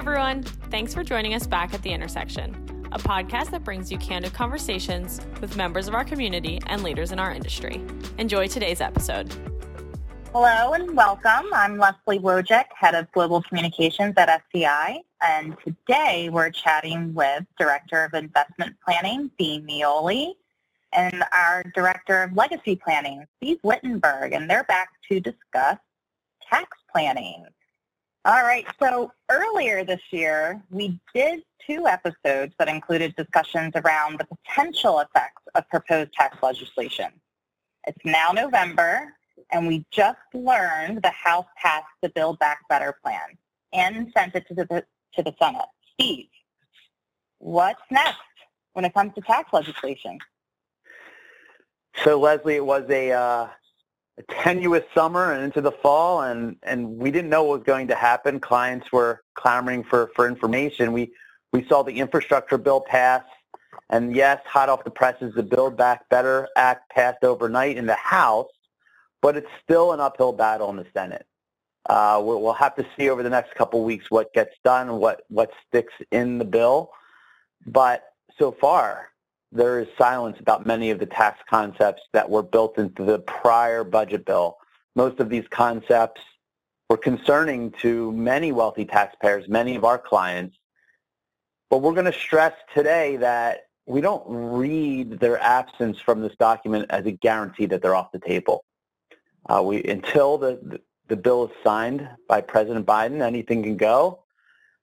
everyone. Thanks for joining us back at The Intersection, a podcast that brings you candid conversations with members of our community and leaders in our industry. Enjoy today's episode. Hello and welcome. I'm Leslie Wojcik, Head of Global Communications at SEI, and today we're chatting with Director of Investment Planning, Dean Mioli, and our Director of Legacy Planning, Steve Wittenberg, and they're back to discuss tax planning. All right, so earlier this year, we did two episodes that included discussions around the potential effects of proposed tax legislation. It's now November, and we just learned the House passed the Build Back Better plan and sent it to the, to the Senate. Steve, what's next when it comes to tax legislation? So Leslie, it was a uh, a tenuous summer and into the fall, and, and we didn't know what was going to happen. Clients were clamoring for, for information. We, we saw the infrastructure bill pass, and yes, hot off the presses, the Build Back Better Act passed overnight in the House, but it's still an uphill battle in the Senate. Uh, we'll, have to see over the next couple weeks what gets done what, what sticks in the bill. But so far, there is silence about many of the tax concepts that were built into the prior budget bill. Most of these concepts were concerning to many wealthy taxpayers, many of our clients. But we're going to stress today that we don't read their absence from this document as a guarantee that they're off the table. Uh, we, until the, the bill is signed by President Biden, anything can go.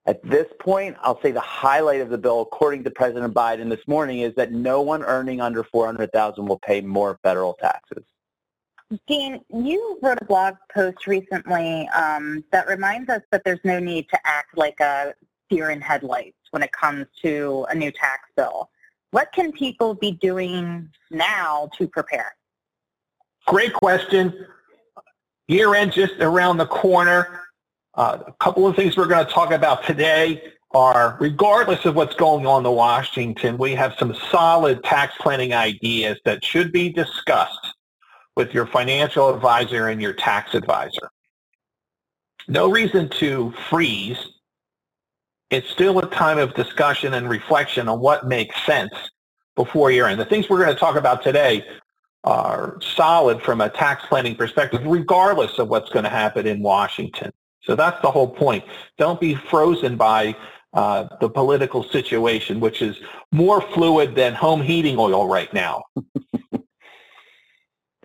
At this point, I'll say the highlight of the bill, according to President Biden this morning, is that no one earning under 400000 will pay more federal taxes. Dean, you wrote a blog post recently um, that reminds us that there's no need to act like a deer in headlights when it comes to a new tax bill. What can people be doing now to prepare? Great question. Year end just around the corner. Uh, a couple of things we're going to talk about today are, regardless of what's going on in Washington, we have some solid tax planning ideas that should be discussed with your financial advisor and your tax advisor. No reason to freeze. It's still a time of discussion and reflection on what makes sense before year end. The things we're going to talk about today are solid from a tax planning perspective, regardless of what's going to happen in Washington. So that's the whole point. Don't be frozen by uh, the political situation, which is more fluid than home heating oil right now.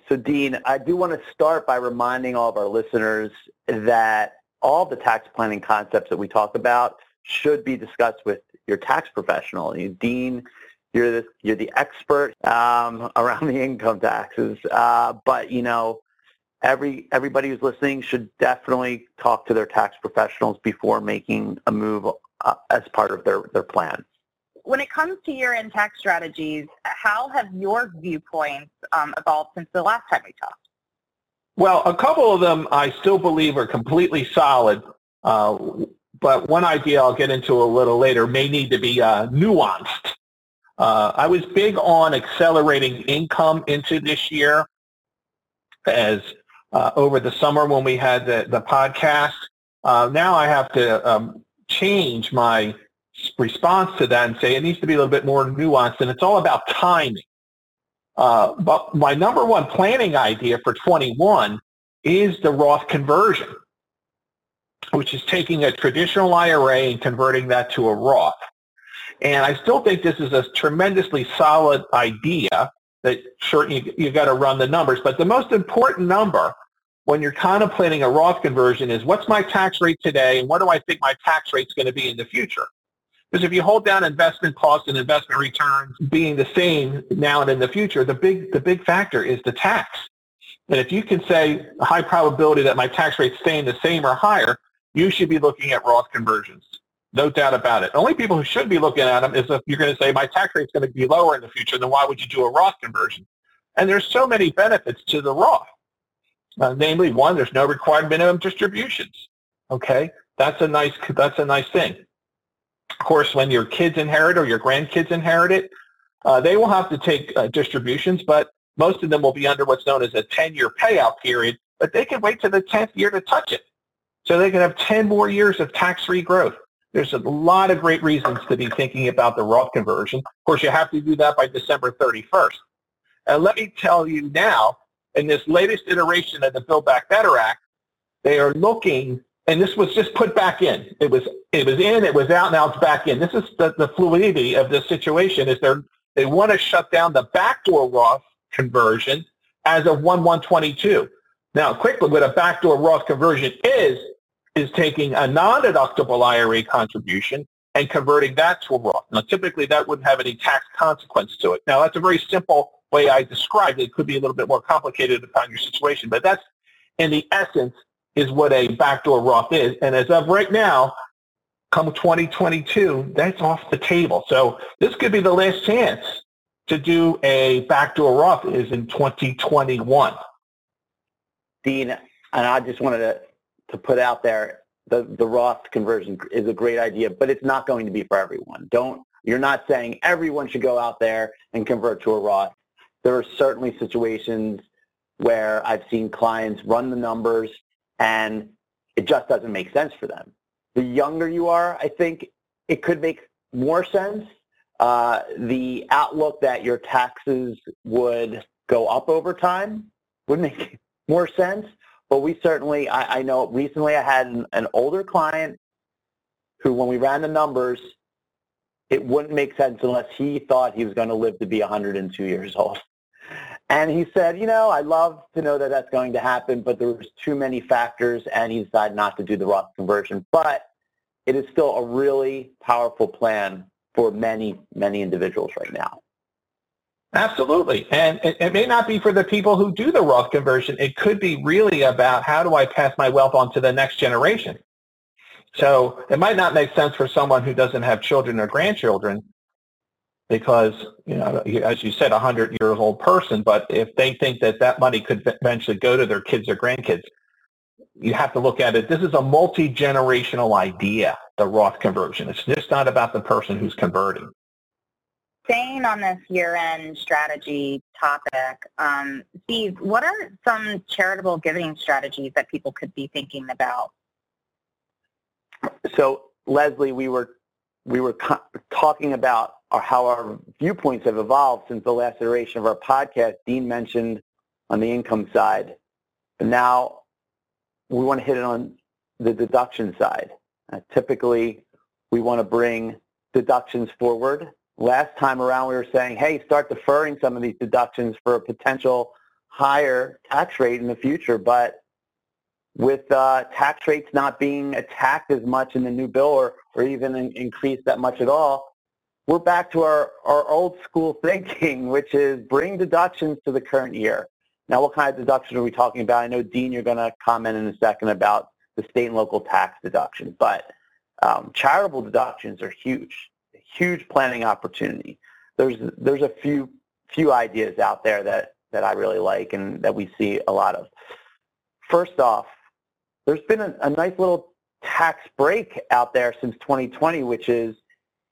so Dean, I do want to start by reminding all of our listeners that all the tax planning concepts that we talk about should be discussed with your tax professional. You, Dean, you're the, you're the expert um, around the income taxes, uh, but you know, every everybody who's listening should definitely talk to their tax professionals before making a move uh, as part of their, their plan. When it comes to year-end tax strategies, how have your viewpoints um, evolved since the last time we talked? Well, a couple of them I still believe are completely solid, uh, but one idea I'll get into a little later may need to be uh, nuanced. Uh, I was big on accelerating income into this year as uh, over the summer when we had the, the podcast. Uh, now I have to um, change my response to that and say it needs to be a little bit more nuanced, and it's all about timing. Uh, but my number one planning idea for 21 is the Roth conversion, which is taking a traditional IRA and converting that to a Roth. And I still think this is a tremendously solid idea that certainly you, you got to run the numbers. But the most important number when you're contemplating a Roth conversion is what's my tax rate today and what do I think my tax rate is going to be in the future? Because if you hold down investment costs and investment returns being the same now and in the future, the big, the big factor is the tax. And if you can say high probability that my tax rate staying the same or higher, you should be looking at Roth conversions. No doubt about it. Only people who should be looking at them is if you're going to say my tax rate is going to be lower in the future, then why would you do a Roth conversion? And there's so many benefits to the Roth. Uh, namely, one, there's no required minimum distributions. Okay, that's a nice that's a nice thing. Of course, when your kids inherit or your grandkids inherit it, uh, they will have to take uh, distributions, but most of them will be under what's known as a 10-year payout period. But they can wait to the 10th year to touch it, so they can have 10 more years of tax-free growth. there's a lot of great reasons to be thinking about the Roth conversion. Of course, you have to do that by December 31st. And let me tell you now, in this latest iteration of the Build Back Better Act, they are looking, and this was just put back in. It was it was in, it was out, now it's back in. This is the, the fluidity of this situation is they're, they want to shut down the backdoor Roth conversion as of 1-122. Now, quickly, what a backdoor Roth conversion is, is taking a non-deductible IRA contribution and converting that to a Roth. Now, typically, that wouldn't have any tax consequence to it. Now, that's a very simple way I described it. It could be a little bit more complicated depending on your situation, but that's, in the essence, is what a backdoor Roth is. And as of right now, come 2022, that's off the table. So this could be the last chance to do a backdoor Roth is in 2021. Dean, and I just wanted to, to put out there, the, the Roth conversion is a great idea, but it's not going to be for everyone. Don't, you're not saying everyone should go out there and convert to a Roth. There are certainly situations where I've seen clients run the numbers and it just doesn't make sense for them. The younger you are, I think it could make more sense. Uh, the outlook that your taxes would go up over time would make more sense. But we certainly, I, I know recently I had an, an older client who, when we ran the numbers, it wouldn't make sense unless he thought he was going to live to be 102 years old. And he said, you know, I'd love to know that that's going to happen, but there was too many factors, and he decided not to do the Roth conversion. But it is still a really powerful plan for many, many individuals right now. Absolutely. And it, it, may not be for the people who do the Roth conversion. It could be really about how do I pass my wealth on to the next generation. So it might not make sense for someone who doesn't have children or grandchildren because, you know, as you said, a hundred years old person, but if they think that that money could eventually go to their kids or grandkids, you have to look at it. This is a multi-generational idea, the Roth conversion. It's just not about the person who's converting. Staying on this year-end strategy topic, um, Steve, what are some charitable giving strategies that people could be thinking about? So, Leslie, we were we were talking about how our viewpoints have evolved since the last iteration of our podcast. Dean mentioned on the income side, but now we want to hit it on the deduction side. Uh, typically, we want to bring deductions forward. Last time around, we were saying, hey, start deferring some of these deductions for a potential higher tax rate in the future. But with uh, tax rates not being attacked as much in the new bill or, or even in, increased that much at all, we're back to our, our old school thinking, which is bring deductions to the current year. Now, what kind of deductions are we talking about? I know, Dean, you're going to comment in a second about the state and local tax deduction, but um, charitable deductions are huge, huge planning opportunity. There's, there's a few, few ideas out there that, that I really like and that we see a lot of. First off, there's been a, a nice little tax break out there since 2020, which is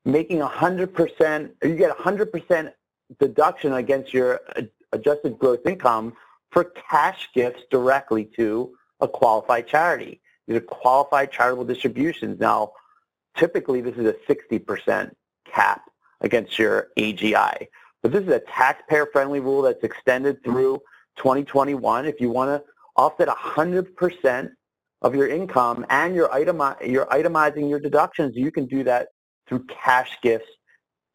making 100%, you get 100% deduction against your adjusted gross income for cash gifts directly to a qualified charity. These are qualified charitable distributions. Now, typically this is a 60% cap against your AGI. But this is a taxpayer-friendly rule that's extended through 2021. If you want to offset 100% of your income and you're, itemi- you're itemizing your deductions, you can do that through cash gifts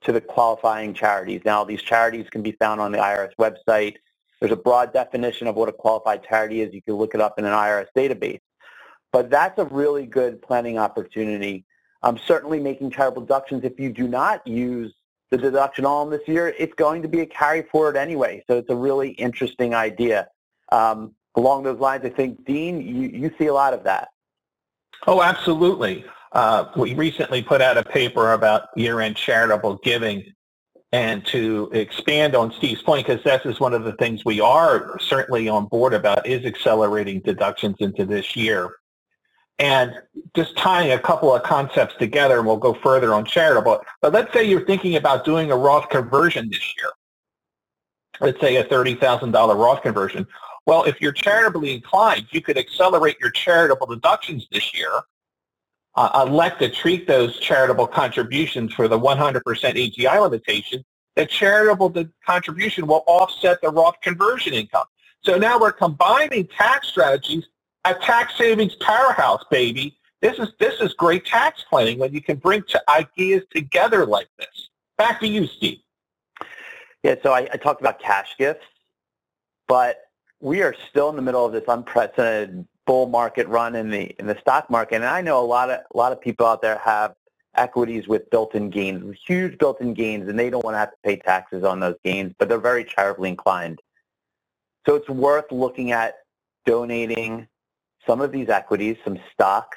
to the qualifying charities. Now, these charities can be found on the IRS website. There's a broad definition of what a qualified charity is. You can look it up in an IRS database. But that's a really good planning opportunity. I'm certainly making charitable deductions. If you do not use the deduction all in this year, it's going to be a carry forward anyway. So it's a really interesting idea. Um, along those lines, I think, Dean, you, you see a lot of that. Oh, absolutely. Uh, we recently put out a paper about year-end charitable giving and to expand on Steve's point, because this is one of the things we are certainly on board about, is accelerating deductions into this year. And just tying a couple of concepts together, and we'll go further on charitable. But let's say you're thinking about doing a Roth conversion this year. Let's say a $30,000 Roth conversion. Well, if you're charitably inclined, you could accelerate your charitable deductions this year uh, elect to treat those charitable contributions for the 100% AGI limitation, the charitable contribution will offset the Roth conversion income. So now we're combining tax strategies, a tax savings powerhouse, baby. This is this is great tax planning when you can bring ideas together like this. Back to you, Steve. Yeah, so I, I talked about cash gifts, but we are still in the middle of this unprecedented bull market run in the in the stock market, and I know a lot of a lot of people out there have equities with built-in gains, huge built-in gains, and they don't want to have to pay taxes on those gains, but they're very charitably inclined. So it's worth looking at donating some of these equities, some stock,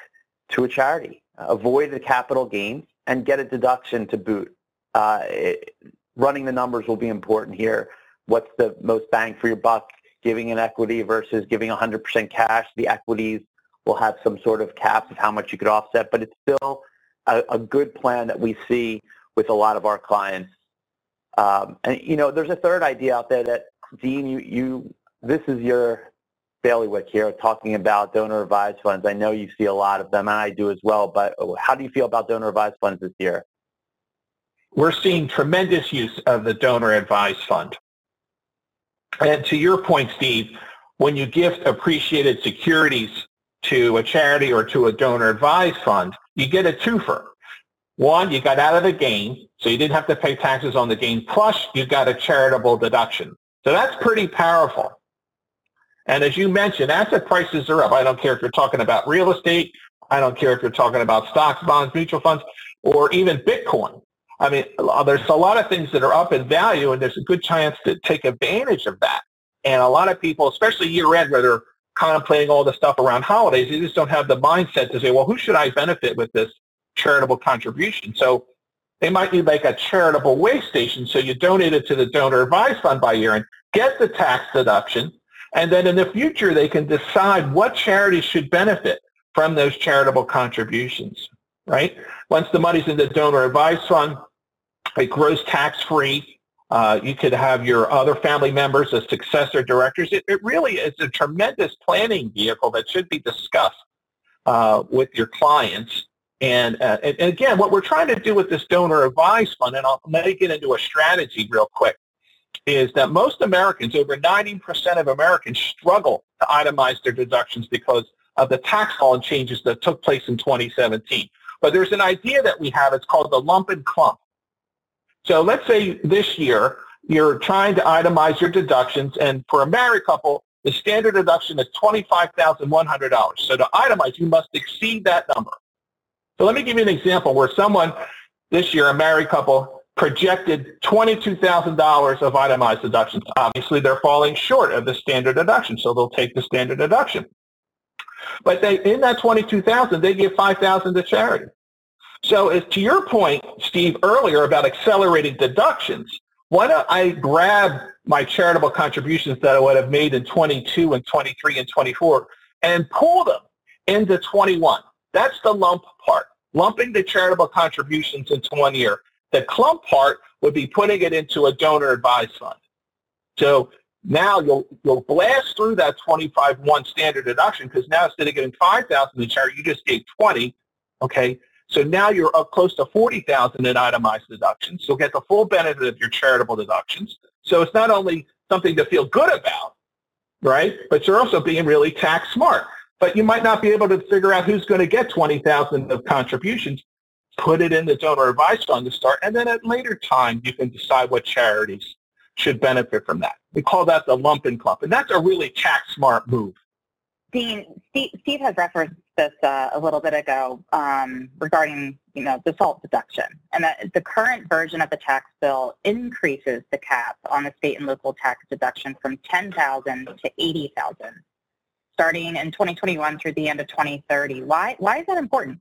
to a charity. avoid the capital gains and get a deduction to boot. Uh, it, running the numbers will be important here. What's the most bang for your buck? Giving an equity versus giving 100% cash. The equities will have some sort of caps of how much you could offset, but it's still a, a good plan that we see with a lot of our clients. Um, and you know, there's a third idea out there that Dean, you, you this is your bailiwick here, talking about donor advised funds. I know you see a lot of them, and I do as well. But how do you feel about donor advised funds this year? We're seeing tremendous use of the donor advised fund. And to your point, Steve, when you gift appreciated securities to a charity or to a donor advised fund, you get a twofer. One, you got out of the gain, so you didn't have to pay taxes on the gain, plus you got a charitable deduction. So that's pretty powerful. And as you mentioned, asset prices are up. I don't care if you're talking about real estate. I don't care if you're talking about stocks, bonds, mutual funds, or even Bitcoin. I mean, uh, there's a lot of things that are up in value, and there's a good chance to take advantage of that. And a lot of people, especially year end, where they're contemplating all the stuff around holidays, they just don't have the mindset to say, well, who should I benefit with this charitable contribution? So they might need like a charitable way station. So you donate it to the donor advised fund by year end, get the tax deduction, and then in the future they can decide what charities should benefit from those charitable contributions, right? Once the money's in the donor advised fund, it grows tax-free uh, you could have your other family members as successor directors. It, it, really is a tremendous planning vehicle that should be discussed uh, with your clients. And, uh, and, and, again, what we're trying to do with this donor advised fund, and I'll make it into a strategy real quick, is that most Americans, over 90% of Americans, struggle to itemize their deductions because of the tax law changes that took place in 2017. But there's an idea that we have, it's called the lump and clump. So let's say this year you're trying to itemize your deductions, and for a married couple, the standard deduction is $25,100. So to itemize, you must exceed that number. So let me give you an example where someone this year, a married couple, projected $22,000 of itemized deductions. Obviously, they're falling short of the standard deduction, so they'll take the standard deduction. But they, in that 22,000, they give 5,000 to charity. So as to your point, Steve, earlier about accelerating deductions, why don't I grab my charitable contributions that I would have made in 22 and 23 and 24 and pull them into 21? That's the lump part, lumping the charitable contributions into one year. The clump part would be putting it into a donor advised fund. So now you'll you'll blast through that 25-1 standard deduction because now instead of getting 5,000 in charity, you just gave 20. Okay, so now you're up close to 40,000 in itemized deductions. You'll get the full benefit of your charitable deductions. So it's not only something to feel good about, right? But you're also being really tax smart. But you might not be able to figure out who's going to get 20,000 of contributions. Put it in the donor advised fund to start, and then at later time you can decide what charities should benefit from that. We call that the lump and clump, and that's a really tax smart move. Dean, Steve, Steve has referenced this uh, a little bit ago um, regarding, you know, the SALT deduction, and that the current version of the tax bill increases the cap on the state and local tax deduction from 10,000 to 80,000, starting in 2021 through the end of 2030. Why? Why is that important?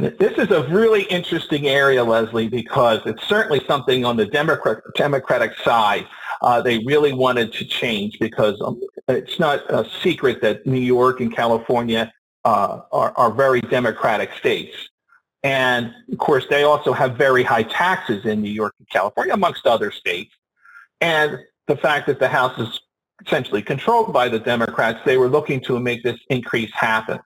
This is a really interesting area, Leslie, because it's certainly something on the Democrat, Democratic side uh, they really wanted to change because um, it's not a secret that New York and California uh, are, are very democratic states. And of course, they also have very high taxes in New York and California, amongst other states. And the fact that the House is essentially controlled by the Democrats, they were looking to make this increase happen.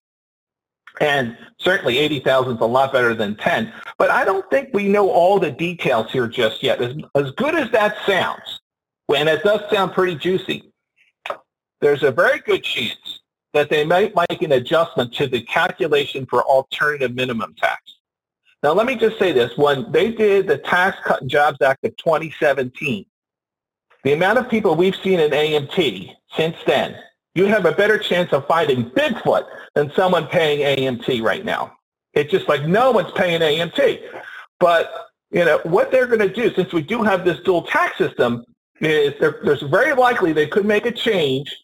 And certainly 80,000 is a lot better than 10. But I don't think we know all the details here just yet. As, as good as that sounds, and it does sound pretty juicy, there's a very good chance that they might make an adjustment to the calculation for alternative minimum tax. Now, let me just say this. When they did the Tax Cut and Jobs Act of 2017, the amount of people we've seen in AMT since then you have a better chance of finding Bigfoot than someone paying AMT right now. It's just like no one's paying AMT. But, you know, what they're going to do, since we do have this dual tax system, there's very likely they could make a change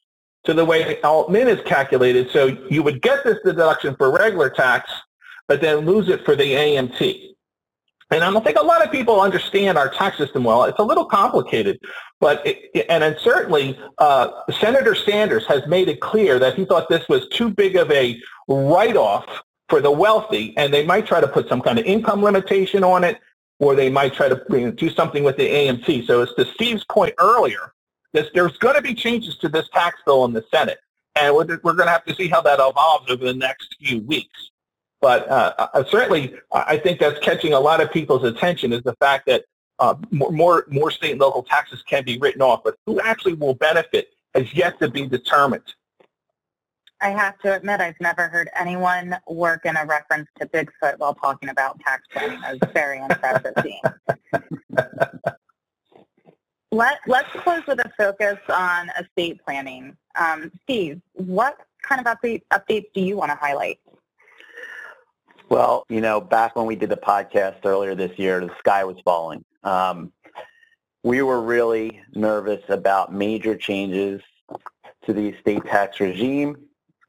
to the way alt-min is calculated. So you would get this deduction for regular tax, but then lose it for the AMT. And I don't think a lot of people understand our tax system well. It's a little complicated, but it, and certainly uh, Senator Sanders has made it clear that he thought this was too big of a write-off for the wealthy, and they might try to put some kind of income limitation on it, or they might try to do something with the AMT. So as to Steve's point earlier, this, there's going to be changes to this tax bill in the Senate, and we're, we're going to have to see how that evolves over the next few weeks. But uh, uh, certainly, I think that's catching a lot of people's attention is the fact that uh, more, more, more state and local taxes can be written off, but who actually will benefit has yet to be determined. I have to admit, I've never heard anyone work in a reference to Bigfoot while talking about tax planning. That was very impressed impressive seeing. Let, let's close with a focus on estate planning. Um, Steve, what kind of update, updates do you want to highlight? Well, you know, back when we did the podcast earlier this year, the sky was falling. Um, we were really nervous about major changes to the estate tax regime,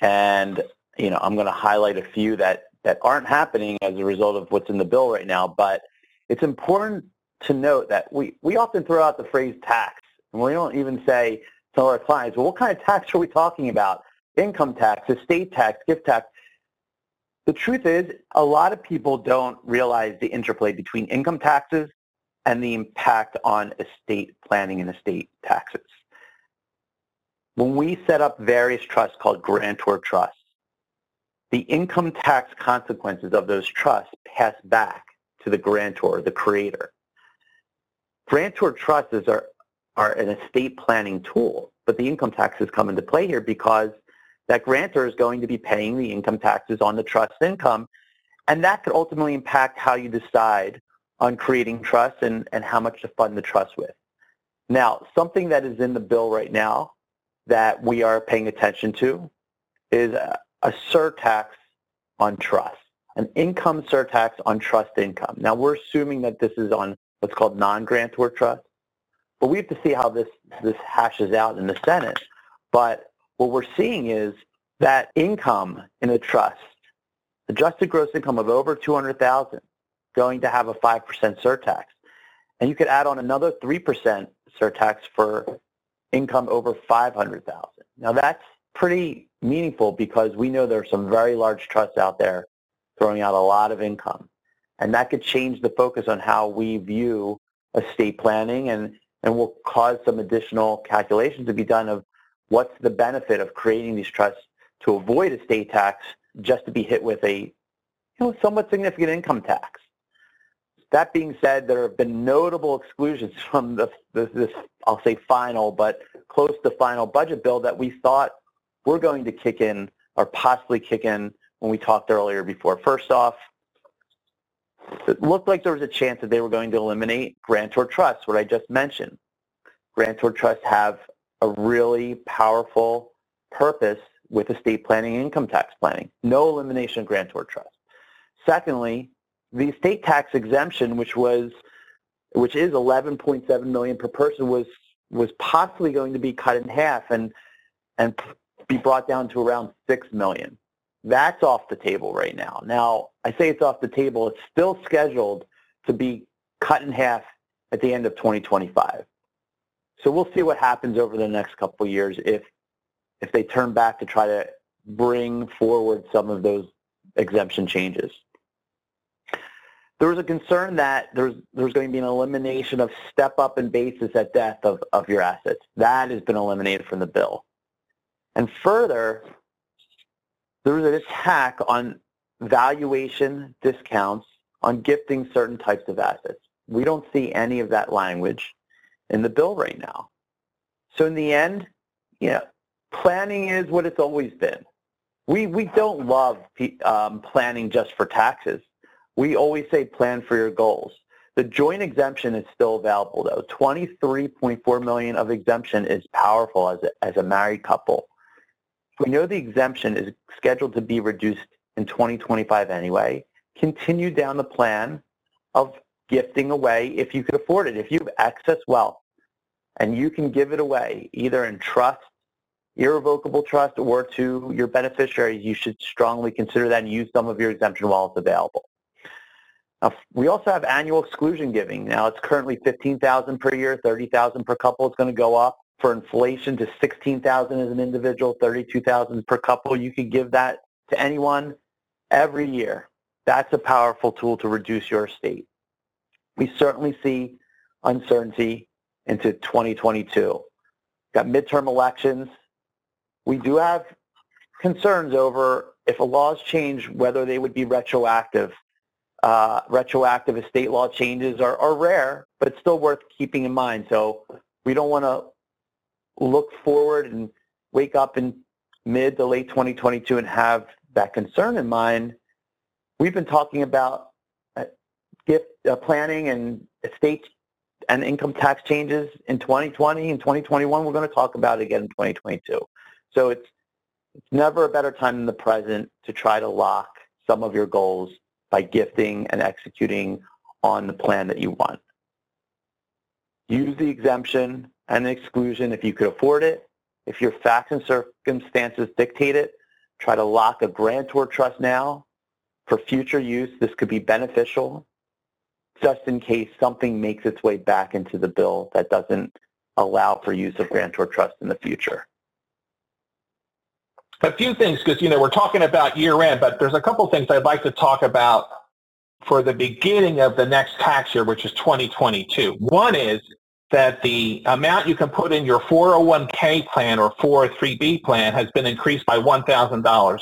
and you know, I'm going to highlight a few that that aren't happening as a result of what's in the bill right now. But it's important to note that we we often throw out the phrase tax, and we don't even say to our clients, well, what kind of tax are we talking about? Income tax, estate tax, gift tax. The truth is, a lot of people don't realize the interplay between income taxes and the impact on estate planning and estate taxes. When we set up various trusts called grantor trusts, the income tax consequences of those trusts pass back to the grantor, the creator. Grantor trusts are, are an estate planning tool, but the income taxes come into play here because that grantor is going to be paying the income taxes on the trust income, and that could ultimately impact how you decide on creating trusts and, and how much to fund the trust with. Now, something that is in the bill right now that we are paying attention to is a, surtax on trust, an income surtax on trust income. Now, we're assuming that this is on what's called non-grantor trust, but we have to see how this, this hashes out in the Senate. But what we're seeing is that income in a trust, adjusted gross income of over 200000 going to have a 5% surtax. And you could add on another 3% surtax for income over 500000 Now that's pretty meaningful because we know there are some very large trusts out there throwing out a lot of income. And that could change the focus on how we view estate planning and, and will cause some additional calculations to be done of what's the benefit of creating these trusts to avoid estate tax just to be hit with a you know, somewhat significant income tax. That being said, there have been notable exclusions from the, this, this, I'll say final, but close to final budget bill that we thought were going to kick in or possibly kick in when we talked earlier before. First off, it looked like there was a chance that they were going to eliminate grantor trusts, what I just mentioned. Grantor trusts have a really powerful purpose with estate planning and income tax planning. No elimination of grantor trust. Secondly, the estate tax exemption, which was which is 11.7 million per person, was was possibly going to be cut in half and and be brought down to around 6 million. That's off the table right now. Now, I say it's off the table. It's still scheduled to be cut in half at the end of 2025. So we'll see what happens over the next couple of years if if they turn back to try to bring forward some of those exemption changes. There was a concern that there's there's going to be an elimination of step up and basis at death of, of your assets. That has been eliminated from the bill. And further, there was an attack on valuation discounts on gifting certain types of assets. We don't see any of that language in the bill right now. So in the end, you know, planning is what it's always been. We, we don't love um, planning just for taxes. We always say plan for your goals. The joint exemption is still available though. 23.4 million of exemption is powerful as a, as a married couple. We know the exemption is scheduled to be reduced in 2025 anyway. Continue down the plan of gifting away if you could afford it. If you have excess wealth and you can give it away either in trust, irrevocable trust, or to your beneficiaries, you should strongly consider that and use some of your exemption while it's available. Now, we also have annual exclusion giving. Now it's currently 15000 per year, 30000 per couple. It's going to go up for inflation to 16000 as an individual, 32000 per couple. You could give that to anyone every year. That's a powerful tool to reduce your estate. We certainly see uncertainty into 2022. Got midterm elections. We do have concerns over if a laws change, whether they would be retroactive. Uh, retroactive estate law changes are, are rare, but it's still worth keeping in mind. So we don't want to look forward and wake up in mid to late 2022 and have that concern in mind. We've been talking about uh, gift uh, planning and estate and income tax changes in 2020 and 2021. We're going to talk about it again in 2022. So it's, it's never a better time than the present to try to lock some of your goals by gifting and executing on the plan that you want. Use the exemption and the exclusion if you could afford it. If your facts and circumstances dictate it, try to lock a grantor trust now. For future use, this could be beneficial just in case something makes its way back into the bill that doesn't allow for use of grantor trust in the future. A few things, because you know we're talking about year end, but there's a couple things I'd like to talk about for the beginning of the next tax year, which is 2022. One is that the amount you can put in your 401k plan or 403b plan has been increased by $1,000.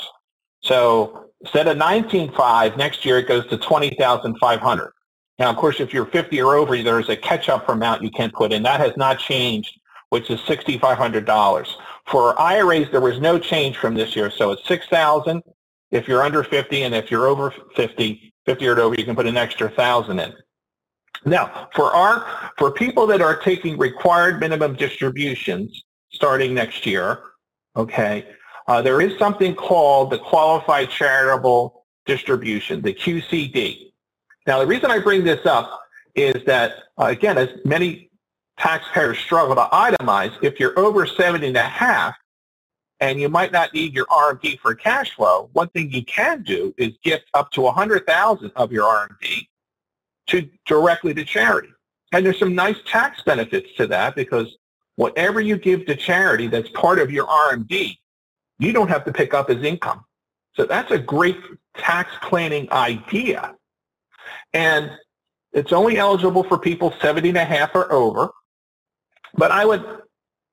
So instead of 19.5, next year it goes to 20,500. Now, of course, if you're 50 or over, there's a catch-up amount you can put in. That has not changed, which is $6,500. For IRAs, there was no change from this year, so it's 6,000 if you're under 50, and if you're over 50, 50 or over, you can put an extra 1,000 in. Now, for our for people that are taking required minimum distributions starting next year, okay, uh, there is something called the Qualified Charitable Distribution, the QCD. Now, the reason I bring this up is that, uh, again, as many taxpayers struggle to itemize, if you're over 70 and a half and you might not need your RMD for cash flow, one thing you can do is gift up to 100,000 of your RMD to directly to charity. And there's some nice tax benefits to that because whatever you give to charity that's part of your RMD, you don't have to pick up as income. So that's a great tax planning idea. And it's only eligible for people 70 and a half or over. But I would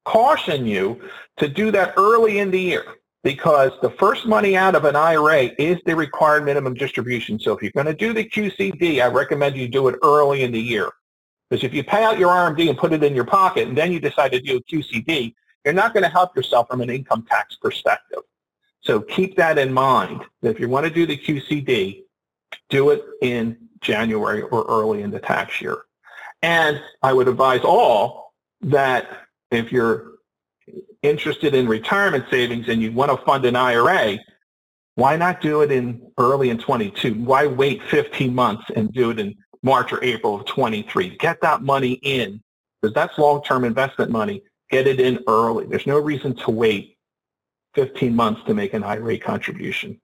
caution you to do that early in the year because the first money out of an IRA is the required minimum distribution. So if you're going to do the QCD, I recommend you do it early in the year. Because if you pay out your RMD and put it in your pocket and then you decide to do a QCD, you're not going to help yourself from an income tax perspective. So keep that in mind. If you want to do the QCD, do it in January or early in the tax year. And I would advise all that if you're interested in retirement savings and you want to fund an IRA, why not do it in early in 22? Why wait 15 months and do it in March or April of 23? Get that money in because that's long-term investment money. Get it in early. There's no reason to wait 15 months to make an IRA contribution.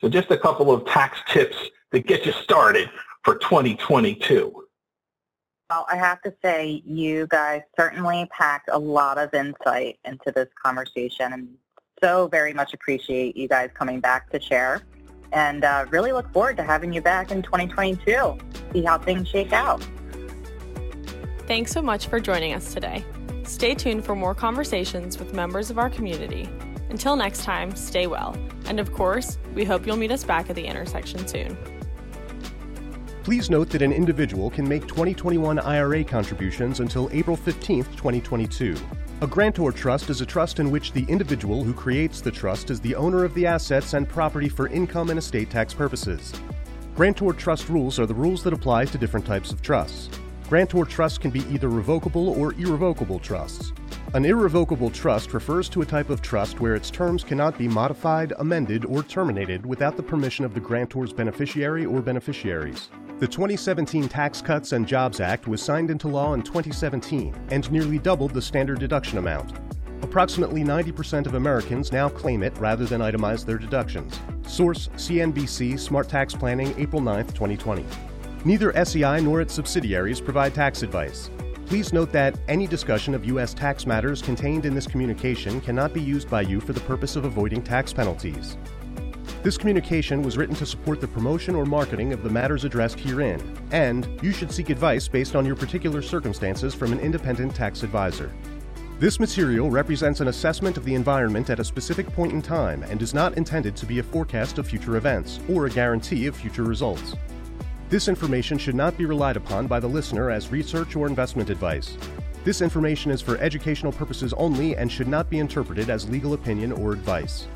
So just a couple of tax tips to get you started for 2022. Well, I have to say, you guys certainly packed a lot of insight into this conversation and so very much appreciate you guys coming back to share and uh, really look forward to having you back in 2022, see how things shake out. Thanks so much for joining us today. Stay tuned for more conversations with members of our community. Until next time, stay well. And of course, we hope you'll meet us back at the intersection soon. Please note that an individual can make 2021 IRA contributions until April 15, 2022. A grantor trust is a trust in which the individual who creates the trust is the owner of the assets and property for income and estate tax purposes. Grantor trust rules are the rules that apply to different types of trusts. Grantor trusts can be either revocable or irrevocable trusts. An irrevocable trust refers to a type of trust where its terms cannot be modified, amended, or terminated without the permission of the grantor's beneficiary or beneficiaries. The 2017 Tax Cuts and Jobs Act was signed into law in 2017 and nearly doubled the standard deduction amount. Approximately 90% of Americans now claim it rather than itemize their deductions. Source CNBC Smart Tax Planning, April 9, 2020. Neither SEI nor its subsidiaries provide tax advice. Please note that any discussion of U.S. tax matters contained in this communication cannot be used by you for the purpose of avoiding tax penalties. This communication was written to support the promotion or marketing of the matters addressed herein, and you should seek advice based on your particular circumstances from an independent tax advisor. This material represents an assessment of the environment at a specific point in time and is not intended to be a forecast of future events or a guarantee of future results. This information should not be relied upon by the listener as research or investment advice. This information is for educational purposes only and should not be interpreted as legal opinion or advice.